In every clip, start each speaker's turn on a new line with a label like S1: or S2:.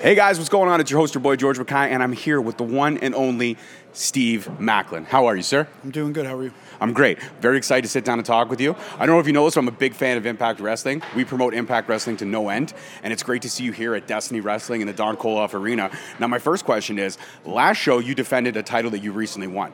S1: Hey guys, what's going on? It's your host, your boy George Mackay, and I'm here with the one and only Steve Maclin. How are you, sir?
S2: I'm doing good. How are you?
S1: I'm great. Very excited to sit down and talk with you. I don't know if you know this, but I'm a big fan of Impact Wrestling. We promote Impact Wrestling to no end, and it's great to see you here at Destiny Wrestling in the Don Koloff Arena. Now, my first question is last show, you defended a title that you recently won.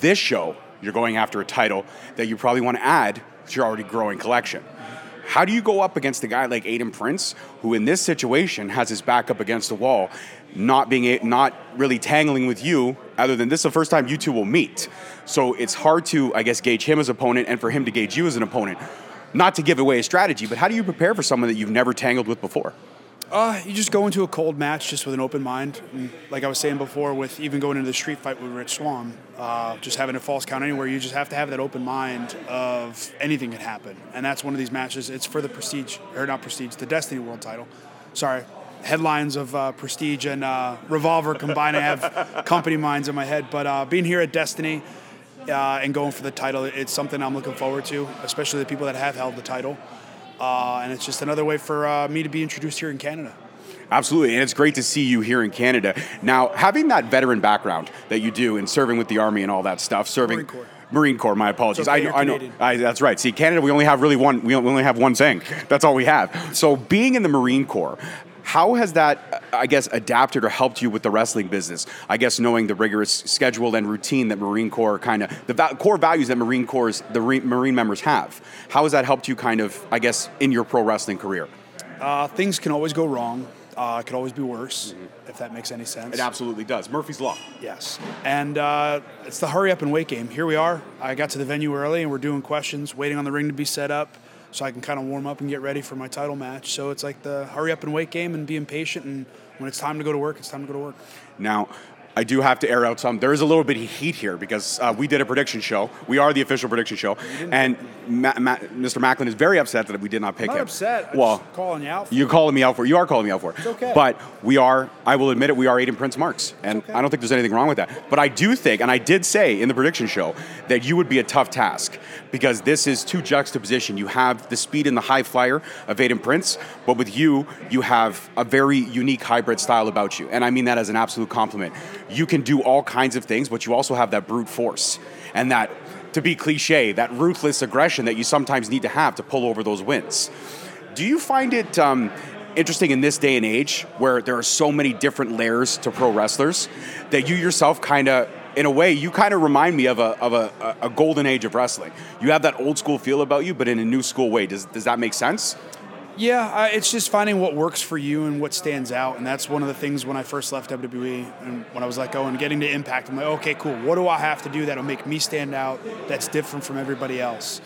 S1: This show, you're going after a title that you probably want to add to your already growing collection. How do you go up against a guy like Aiden Prince, who in this situation has his back up against the wall, not being a, not really tangling with you, other than this is the first time you two will meet. So it's hard to, I guess, gauge him as opponent and for him to gauge you as an opponent. Not to give away a strategy, but how do you prepare for someone that you've never tangled with before?
S2: Uh, you just go into a cold match just with an open mind. And like I was saying before, with even going into the street fight with Rich Swann, uh, just having a false count anywhere, you just have to have that open mind of anything can happen. And that's one of these matches. It's for the Prestige, or not Prestige, the Destiny World title. Sorry. Headlines of uh, Prestige and uh, Revolver combined. I have company minds in my head. But uh, being here at Destiny uh, and going for the title, it's something I'm looking forward to, especially the people that have held the title. Uh, and it's just another way for uh, me to be introduced here in Canada.
S1: Absolutely, and it's great to see you here in Canada. Now, having that veteran background that you do in serving with the Army and all that stuff, serving.
S2: Marine Corps.
S1: Marine Corps. My apologies.
S2: okay,
S1: I, I know. I, that's right. See, Canada, we only have really one. We only have one thing. That's all we have. So, being in the Marine Corps, how has that, I guess, adapted or helped you with the wrestling business? I guess knowing the rigorous schedule and routine that Marine Corps kind of the va- core values that Marine Corps the Marine Marine members have. How has that helped you, kind of, I guess, in your pro wrestling career?
S2: Uh, things can always go wrong. Uh, it could always be worse, if that makes any sense.
S1: It absolutely does. Murphy's Law.
S2: Yes. And uh, it's the hurry up and wait game. Here we are. I got to the venue early and we're doing questions, waiting on the ring to be set up so I can kind of warm up and get ready for my title match. So it's like the hurry up and wait game and being patient. And when it's time to go to work, it's time to go to work.
S1: Now, I do have to air out some. There is a little bit of heat here because uh, we did a prediction show. We are the official prediction show, and Ma- Ma- Mr. Maclin is very upset that we did not pick
S2: I'm not
S1: him.
S2: upset.
S1: Well,
S2: calling you out. for
S1: you're calling me out for it. You are calling me out for it. It's
S2: okay.
S1: But we are. I will admit it. We are Aiden Prince Marks, and
S2: okay.
S1: I don't think there's anything wrong with that. But I do think, and I did say in the prediction show that you would be a tough task because this is two juxtaposition. You have the speed and the high flyer of Aiden Prince, but with you, you have a very unique hybrid style about you, and I mean that as an absolute compliment. You can do all kinds of things, but you also have that brute force and that. To be cliche, that ruthless aggression that you sometimes need to have to pull over those wins. Do you find it um, interesting in this day and age where there are so many different layers to pro wrestlers that you yourself kind of, in a way, you kind of remind me of, a, of a, a golden age of wrestling? You have that old school feel about you, but in a new school way. Does, does that make sense?
S2: Yeah, uh, it's just finding what works for you and what stands out, and that's one of the things when I first left WWE and when I was let go and getting to Impact. I'm like, okay, cool. What do I have to do that'll make me stand out? That's different from everybody else.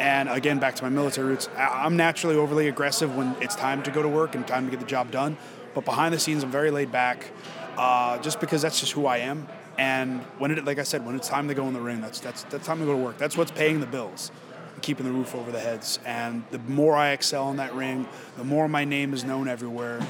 S2: And again, back to my military roots, I- I'm naturally overly aggressive when it's time to go to work and time to get the job done. But behind the scenes, I'm very laid back, uh, just because that's just who I am. And when it, like I said, when it's time to go in the ring, that's that's that's time to go to work. That's what's paying the bills keeping the roof over the heads. And the more I excel in that ring, the more my name is known everywhere.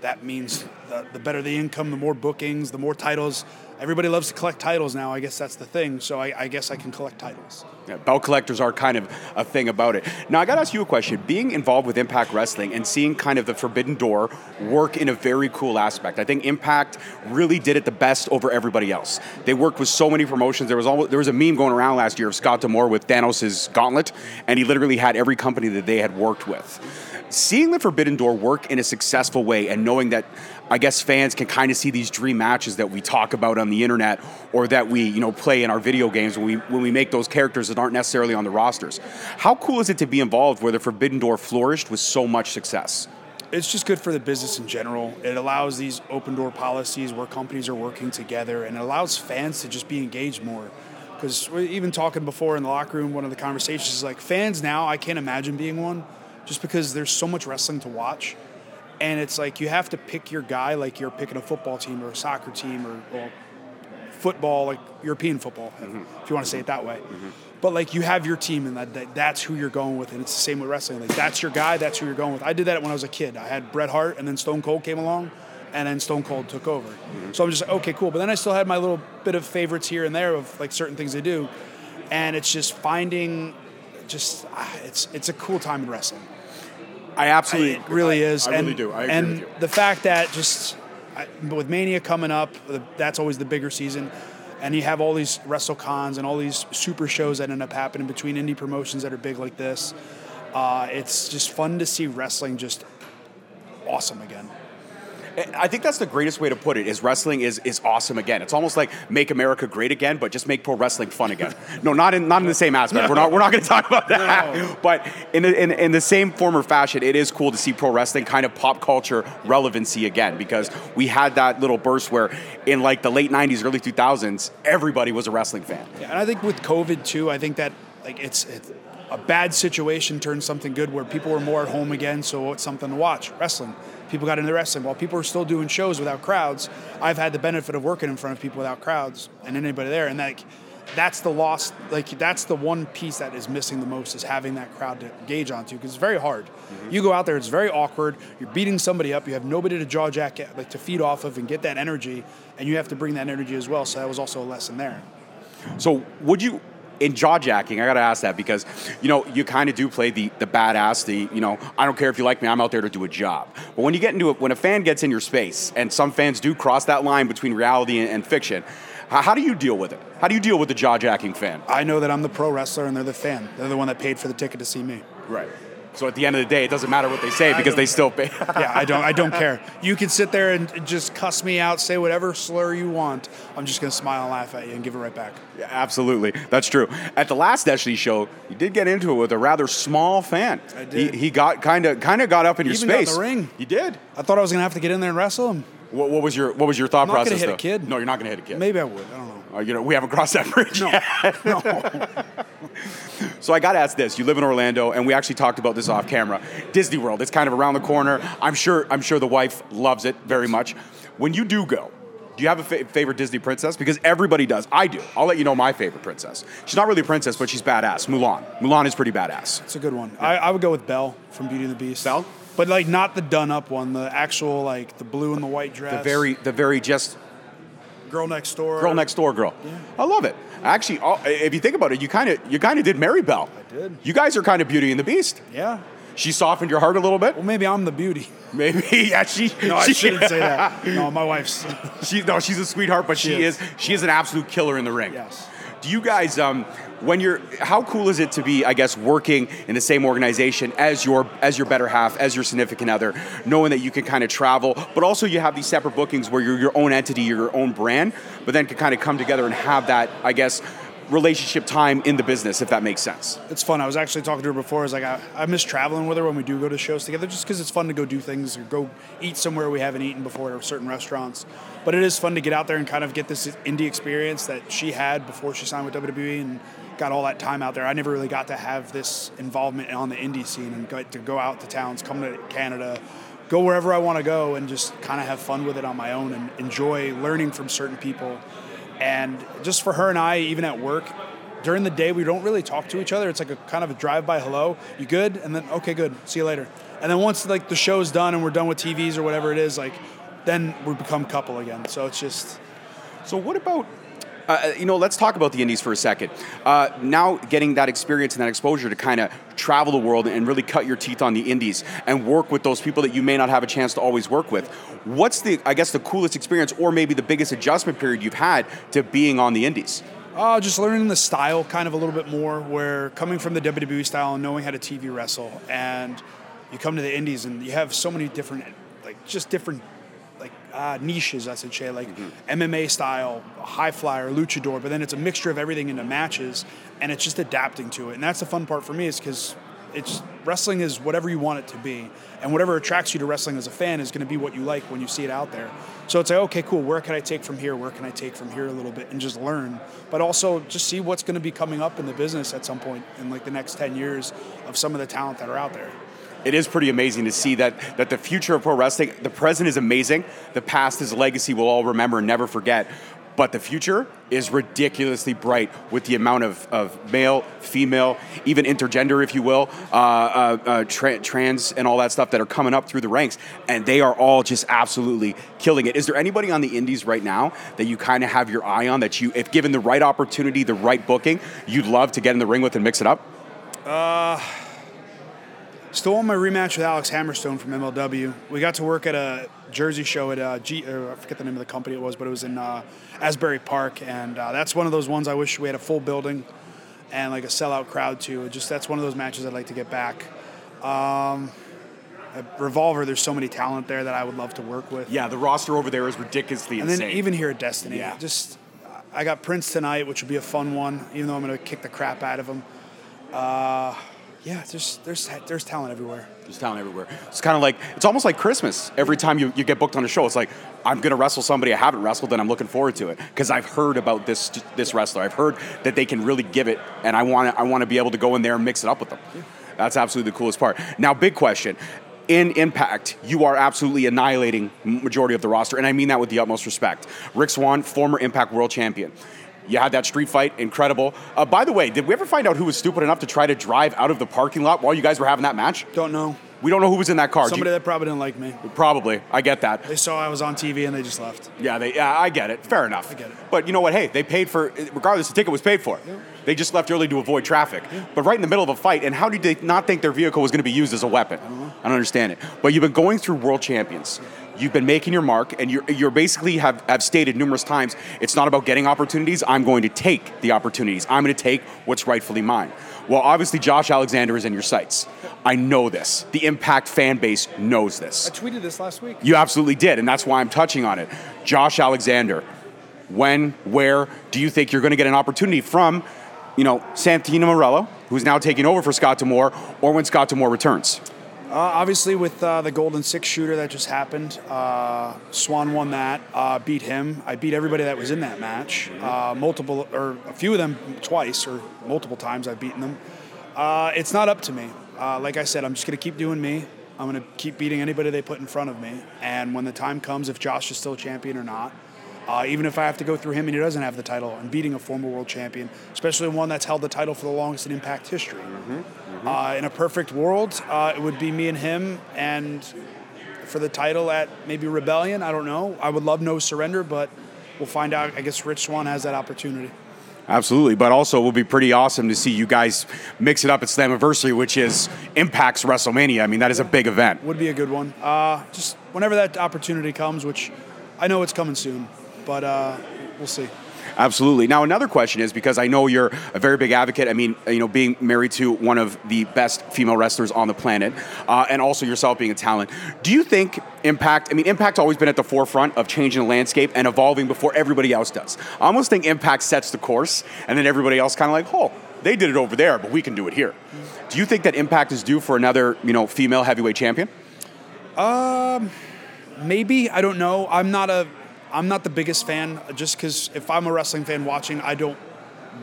S2: That means the, the better the income, the more bookings, the more titles. Everybody loves to collect titles now. I guess that's the thing. So I, I guess I can collect titles.
S1: Yeah, belt collectors are kind of a thing about it. Now, I got to ask you a question. Being involved with Impact Wrestling and seeing kind of the Forbidden Door work in a very cool aspect, I think Impact really did it the best over everybody else. They worked with so many promotions. There was almost, there was a meme going around last year of Scott D'Amore with Thanos' gauntlet, and he literally had every company that they had worked with. Seeing the Forbidden Door work in a successful way and knowing that I guess fans can kind of see these dream matches that we talk about on the internet or that we, you know, play in our video games when we when we make those characters that aren't necessarily on the rosters. How cool is it to be involved where the Forbidden Door flourished with so much success?
S2: It's just good for the business in general. It allows these open door policies where companies are working together and it allows fans to just be engaged more. Because even talking before in the locker room, one of the conversations is like fans now, I can't imagine being one just because there's so much wrestling to watch. And it's like you have to pick your guy like you're picking a football team or a soccer team or well, football, like European football, if mm-hmm. you want to say it that way. Mm-hmm. but like you have your team and that, that that's who you're going with and it's the same with wrestling. Like that's your guy that's who you're going with. I did that when i was a kid. I had bret hart and then stone cold came along and then stone cold took over. Mm-hmm. So i'm just like, okay cool. But then i still had my little bit of favorites here and there of like certain things they do. And it's just finding just ah, it's it's a cool time in wrestling
S1: I absolutely
S2: it really is.
S1: I,
S2: and,
S1: really do. I agree
S2: and
S1: with you.
S2: the fact that just I, with Mania coming up, that's always the bigger season. And you have all these WrestleCons and all these super shows that end up happening between indie promotions that are big like this. Uh, it's just fun to see wrestling just awesome again.
S1: I think that's the greatest way to put it. Is wrestling is is awesome again. It's almost like make America great again, but just make pro wrestling fun again. no, not in not in the same aspect. We're not we're not going to talk about that.
S2: No.
S1: But in, the, in in the same form or fashion, it is cool to see pro wrestling kind of pop culture relevancy again because we had that little burst where in like the late '90s, early 2000s, everybody was a wrestling fan.
S2: Yeah, and I think with COVID too, I think that like it's, it's a bad situation turned something good where people were more at home again, so it's something to watch. Wrestling. People got into wrestling. While people are still doing shows without crowds, I've had the benefit of working in front of people without crowds and anybody there. And like that's the loss like that's the one piece that is missing the most is having that crowd to gauge onto because it's very hard. Mm-hmm. You go out there, it's very awkward. You're beating somebody up. You have nobody to jaw jack at, like to feed off of and get that energy, and you have to bring that energy as well. So that was also a lesson there.
S1: So would you in jaw jacking? I got to ask that because you know you kind of do play the the badass. The you know I don't care if you like me. I'm out there to do a job. But when you get into it, when a fan gets in your space, and some fans do cross that line between reality and, and fiction. How, how do you deal with it? How do you deal with the jaw jacking fan?
S2: I know that I'm the pro wrestler and they're the fan. They're the one that paid for the ticket to see me.
S1: Right. So at the end of the day, it doesn't matter what they say because they still pay.
S2: Yeah, I don't I don't care. You can sit there and just cuss me out, say whatever slur you want. I'm just gonna smile and laugh at you and give it right back.
S1: Yeah, absolutely, that's true. At the last Ashley show, you did get into it with a rather small fan.
S2: I did.
S1: He, he got kind of kind of got up in your
S2: Even got in the ring.
S1: You did.
S2: I thought I was gonna have to get in there and wrestle him.
S1: What, what was your What was your thought
S2: I'm not gonna
S1: process?
S2: hit a kid.
S1: No, you're not going to hit a kid.
S2: Maybe I would. I don't know.
S1: Uh, you know, we haven't crossed that bridge.
S2: No, no.
S1: So I got to ask this: You live in Orlando, and we actually talked about this off camera. Disney World, it's kind of around the corner. I'm sure. I'm sure the wife loves it very much. When you do go, do you have a fa- favorite Disney princess? Because everybody does. I do. I'll let you know my favorite princess. She's not really a princess, but she's badass. Mulan. Mulan is pretty badass.
S2: It's a good one. I, I would go with Belle from Beauty and the Beast.
S1: Belle?
S2: But like not the done up one, the actual like the blue and the white dress.
S1: The very, the very just
S2: girl next door.
S1: girl next door girl. Yeah. I love it. Actually, all- if you think about it, you kind of, you kind of did marry Belle.
S2: I did.
S1: You guys are kind of Beauty and the Beast.
S2: Yeah.
S1: She softened your heart a little bit.
S2: Well, maybe I'm the beauty.
S1: Maybe, yeah. She.
S2: No, I
S1: she,
S2: shouldn't say that. No, my wife's.
S1: She's no, she's a sweetheart, but she,
S2: She
S1: is.
S2: is.
S1: she is an absolute killer in the ring.
S2: Yes.
S1: Do you guys, um, when you're, how cool is it to be, I guess, working in the same organization as your as your better half, as your significant other, knowing that you can kind of travel, but also you have these separate bookings where you're your own entity, you're your own brand, but then can kind of come together and have that, I guess, relationship time in the business, if that makes sense.
S2: It's fun. I was actually talking to her before. I was like, I, I miss traveling with her when we do go to shows together, just because it's fun to go do things or go eat somewhere we haven't eaten before at certain restaurants. But it is fun to get out there and kind of get this indie experience that she had before she signed with WWE and got all that time out there. I never really got to have this involvement on the indie scene and got to go out to towns, come to Canada, go wherever I want to go, and just kind of have fun with it on my own and enjoy learning from certain people. And just for her and I, even at work, during the day we don't really talk to each other. It's like a kind of a drive-by hello. You good? And then okay, good. See you later. And then once like the show's done and we're done with TVs or whatever it is, like then we become couple again. So it's just
S1: So what about, uh, you know, let's talk about the Indies for a second. Uh, now getting that experience and that exposure to kind of travel the world and really cut your teeth on the Indies and work with those people that you may not have a chance to always work with. What's the, I guess, the coolest experience or maybe the biggest adjustment period you've had to being on the Indies?
S2: Uh, just learning the style kind of a little bit more, where coming from the WWE style and knowing how to TV wrestle, and you come to the indies and you have so many different, like just different, uh, niches, I should say, like MMA style, high flyer, luchador, but then it's a mixture of everything into matches, and it's just adapting to it, and that's the fun part for me is because it's wrestling is whatever you want it to be, and whatever attracts you to wrestling as a fan is going to be what you like when you see it out there. So it's like, okay, cool. Where can I take from here? Where can I take from here a little bit and just learn, but also just see what's going to be coming up in the business at some point in like the next ten years of some of the talent that are out there.
S1: It is pretty amazing to see that that the future of pro wrestling, the present is amazing, the past is a legacy we'll all remember and never forget. but the future is ridiculously bright with the amount of, of male, female, even intergender, if you will, uh, uh, uh, tra- trans, and all that stuff that are coming up through the ranks, and they are all just absolutely killing it. Is there anybody on the indies right now that you kind of have your eye on that you, if given the right opportunity, the right booking, you'd love to get in the ring with and mix it up?
S2: Still on my rematch with Alex Hammerstone from MLW. We got to work at a Jersey show at uh, G. Or I forget the name of the company it was, but it was in uh, Asbury Park, and uh, that's one of those ones I wish we had a full building and like a sellout crowd too. It just that's one of those matches I'd like to get back. Um, Revolver, there's so many talent there that I would love to work with.
S1: Yeah, the roster over there is ridiculously
S2: And
S1: insane.
S2: then even here at Destiny,
S1: Yeah.
S2: just I got Prince tonight, which would be a fun one. Even though I'm going to kick the crap out of him. Uh, yeah, there's there's there's talent everywhere.
S1: There's talent everywhere. It's kind of like it's almost like Christmas. Every time you, you get booked on a show, it's like I'm gonna wrestle somebody I haven't wrestled, and I'm looking forward to it because I've heard about this this wrestler. I've heard that they can really give it, and I want I want to be able to go in there and mix it up with them. That's absolutely the coolest part. Now, big question. In Impact, you are absolutely annihilating majority of the roster, and I mean that with the utmost respect. Rich Swann, former Impact World Champion. You had that street fight, incredible. Uh, by the way, did we ever find out who was stupid enough to try to drive out of the parking lot while you guys were having that match?
S2: Don't know.
S1: We don't know who was in that car.
S2: Somebody
S1: you-
S2: that probably didn't like me.
S1: probably. I get that.
S2: They saw I was on TV and they just left.
S1: Yeah, they. Yeah, I get it. Fair enough. I
S2: get it.
S1: But you know what? Hey, they paid for. Regardless, the ticket was paid for. They just left early to avoid traffic. But right in the middle of a fight, and how did they not think their vehicle was going to be used as a weapon? I don't understand it. But you've been going through world champions. You've been making your mark, and you're, you're basically have, have stated numerous times it's not about getting opportunities. I'm going to take the opportunities. I'm going to take what's rightfully mine. Well, obviously, Josh Alexander is in your sights. I know this. The Impact fan base knows this.
S2: I tweeted this last week.
S1: You absolutely did, and that's why I'm touching on it. Josh Alexander, when, where do you think you're going to get an opportunity from, you know, Santino Marella, who's now taking over for Scott D'Amore, or when Scott D'Amore returns?
S2: Uh, obviously, with uh, the Golden Six shooter that just happened, uh, Swann won that. Uh, beat him. I beat everybody that was in that match. Uh, multiple or a few of them twice or multiple times. I've beaten them. Uh, it's not up to me. Uh, like I said, I'm just gonna keep doing me. I'm gonna keep beating anybody they put in front of me. And when the time comes, if Josh is still champion or not, uh, even if I have to go through him and he doesn't have the title, I'm beating a former world champion, especially one that's held the title for the longest in Impact history. Uh, in a perfect world, uh, it would be me and him, and for the title at maybe Rebellion, I don't know. I would love No Surrender, but we'll find out. I guess Rich Swann has that opportunity.
S1: Absolutely, but also it will be pretty awesome to see you guys mix it up at Slammiversary, which is Impact's WrestleMania. I mean, that is a big event.
S2: Would be a good one. Uh, just whenever that opportunity comes, which I know it's coming soon, but uh, we'll see.
S1: Absolutely. Now, another question is because I know you're a very big advocate. I mean, you know, being married to one of the best female wrestlers on the planet, uh, and also yourself being a talent. Do you think Impact? I mean, Impact's always been at the forefront of changing the landscape and evolving before everybody else does. I almost think Impact sets the course, and then everybody else kind of like, oh, they did it over there, but we can do it here. Do you think that Impact is due for another, you know, female heavyweight champion?
S2: Um, Maybe I don't know. I'm not a I'm not the biggest fan. Just because if I'm a wrestling fan watching, I don't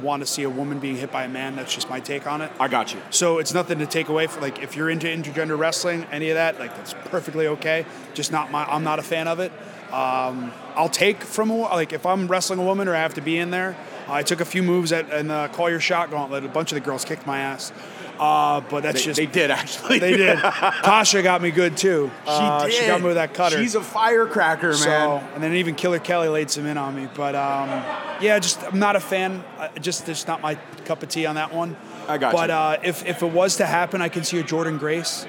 S2: want to see a woman being hit by a man. That's just my take on it.
S1: I got you.
S2: So it's nothing to take away from like if you're into intergender wrestling, any of that, like that's perfectly okay. Just not my. I'm not a fan of it. Um, I'll take from a, like if I'm wrestling a woman or I have to be in there. I took a few moves at in the Call Your Shot Gauntlet. A bunch of the girls kicked my ass. Uh, but that's
S1: They,
S2: just
S1: they did actually.
S2: They did. Tasha got me good too. Uh, She got me with that cutter.
S1: She's a firecracker, man.
S2: So, and then even Killer Kelly laid some in on me. But um, yeah, just I'm not a fan. Uh, just it's not my cup of tea on that one.
S1: I got
S2: But
S1: you.
S2: uh, if if it was to happen, I can see a Jordynne Grace,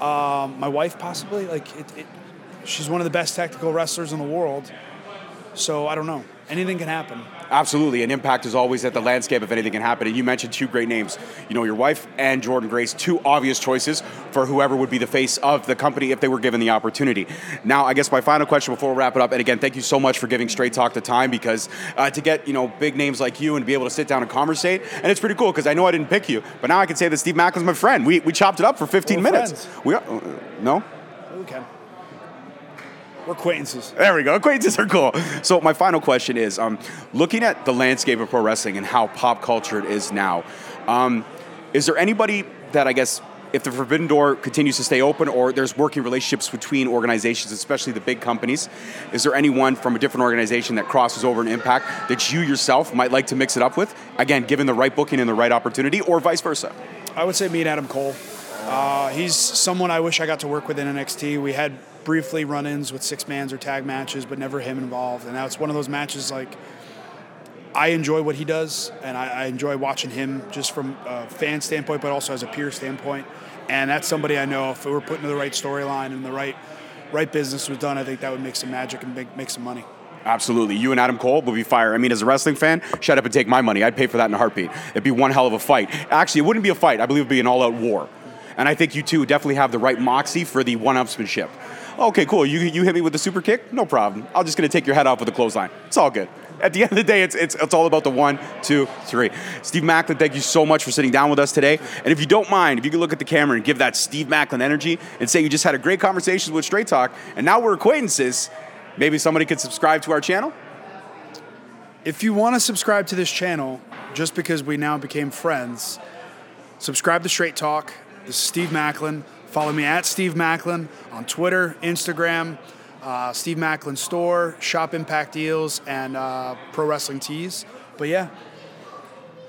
S2: um, my wife possibly. Like it, it, she's one of the best tactical wrestlers in the world. So I don't know. Anything can happen.
S1: Absolutely, and Impact is always at the landscape if anything can happen. And you mentioned two great names. You know, your wife and Jordynne Grace, two obvious choices for whoever would be the face of the company if they were given the opportunity. Now, I guess my final question before we wrap it up, and again, thank you so much for giving Straight Talk the time because uh, to get you know big names like you and to be able to sit down and conversate, and it's pretty cool because I know I didn't pick you, but now I can say that Steve Maclin's my friend. We, we chopped it up for 15
S2: We're
S1: minutes.
S2: friends.
S1: We are, uh, no.
S2: Okay. We're acquaintances.
S1: There we go. Acquaintances are cool. So my final question is, um, looking at the landscape of pro wrestling and how pop culture it is now, um, is there anybody that I guess if the Forbidden Door continues to stay open or there's working relationships between organizations, especially the big companies, is there anyone from a different organization that crosses over an impact that you yourself might like to mix it up with? Again, given the right booking and the right opportunity, or vice versa?
S2: I would say me and Adam Cole. Uh, he's someone I wish I got to work with in NXT. We had briefly run-ins with six mans or tag matches, but never him involved. And now it's one of those matches like I enjoy what he does, and I, I enjoy watching him just from a fan standpoint, but also as a peer standpoint. And that's somebody I know if we were put into the right storyline and the right right business was done, I think that would make some magic and make, make some money.
S1: Absolutely. You and Adam Cole would be fire. I mean, as a wrestling fan, shut up and take my money. I'd pay for that in a heartbeat. It'd be one hell of a fight. Actually, it wouldn't be a fight. I believe it'd be an all out war. And I think you two definitely have the right moxie for the one upsmanship. Okay, cool. You, you hit me with the super kick? No problem. I'm just going to take your head off with a clothesline. It's all good. At the end of the day, it's, it's, it's all about the one, two, three. Steve Maclin, thank you so much for sitting down with us today. And if you don't mind, if you could look at the camera and give that Steve Maclin energy and say you just had a great conversation with Straight Talk and now we're acquaintances, maybe somebody could subscribe to our channel?
S2: If you want to subscribe to this channel, just because we now became friends, subscribe to Straight Talk. This is Steve Maclin. Follow me at Steve Maclin on Twitter, Instagram, uh, Steve Maclin Store, Shop Impact Deals, and uh, Pro Wrestling Tees. But yeah,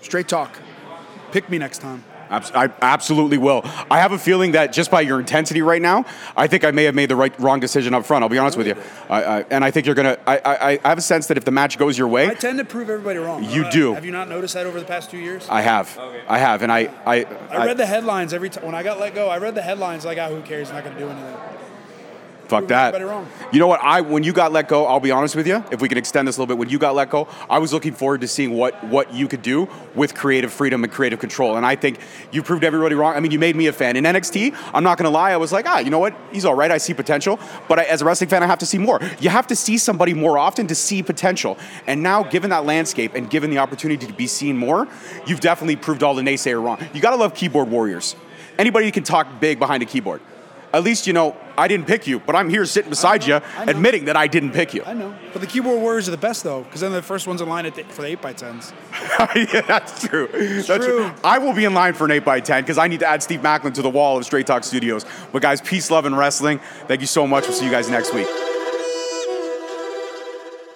S2: Straight Talk. Pick me next time.
S1: I absolutely will. I have a feeling that just by your intensity right now, I think I may have made the right wrong decision up front. I'll be honest with you, I, I, and I think you're gonna. I, I, I have a sense that if the match goes your way,
S2: I tend to prove everybody wrong.
S1: You
S2: Uh,
S1: do.
S2: Have you not noticed that over the past two years?
S1: I have, I have, and I, I,
S2: I read the headlines every time when I got let go. I read the headlines like, "Ah, who cares? Not going to do anything."
S1: Fuck that. You know what? I when you got let go, I'll be honest with you. If we can extend this a little bit, when you got let go, I was looking forward to seeing what what you could do with creative freedom and creative control. And I think you proved everybody wrong. I mean, you made me a fan in NXT. I'm not gonna lie. I was like, ah, you know what? He's all right. I see potential. But I, as a wrestling fan, I have to see more. You have to see somebody more often to see potential. And now, given that landscape and given the opportunity to be seen more, you've definitely proved all the naysayer wrong. You gotta love keyboard warriors. Anybody can talk big behind a keyboard. At least you know I didn't pick you, but I'm here sitting beside you, admitting that I didn't pick you.
S2: I know, but the keyboard warriors are the best though, because then they're the first ones in line at the, for the eight by tens.
S1: yeah, that's true. That's
S2: true.
S1: I will be in line for an 8x10 because I need to add Steve Maclin to the wall of Straight Talk Studios. But guys, peace, love, and wrestling. Thank you so much. We'll see you guys next week.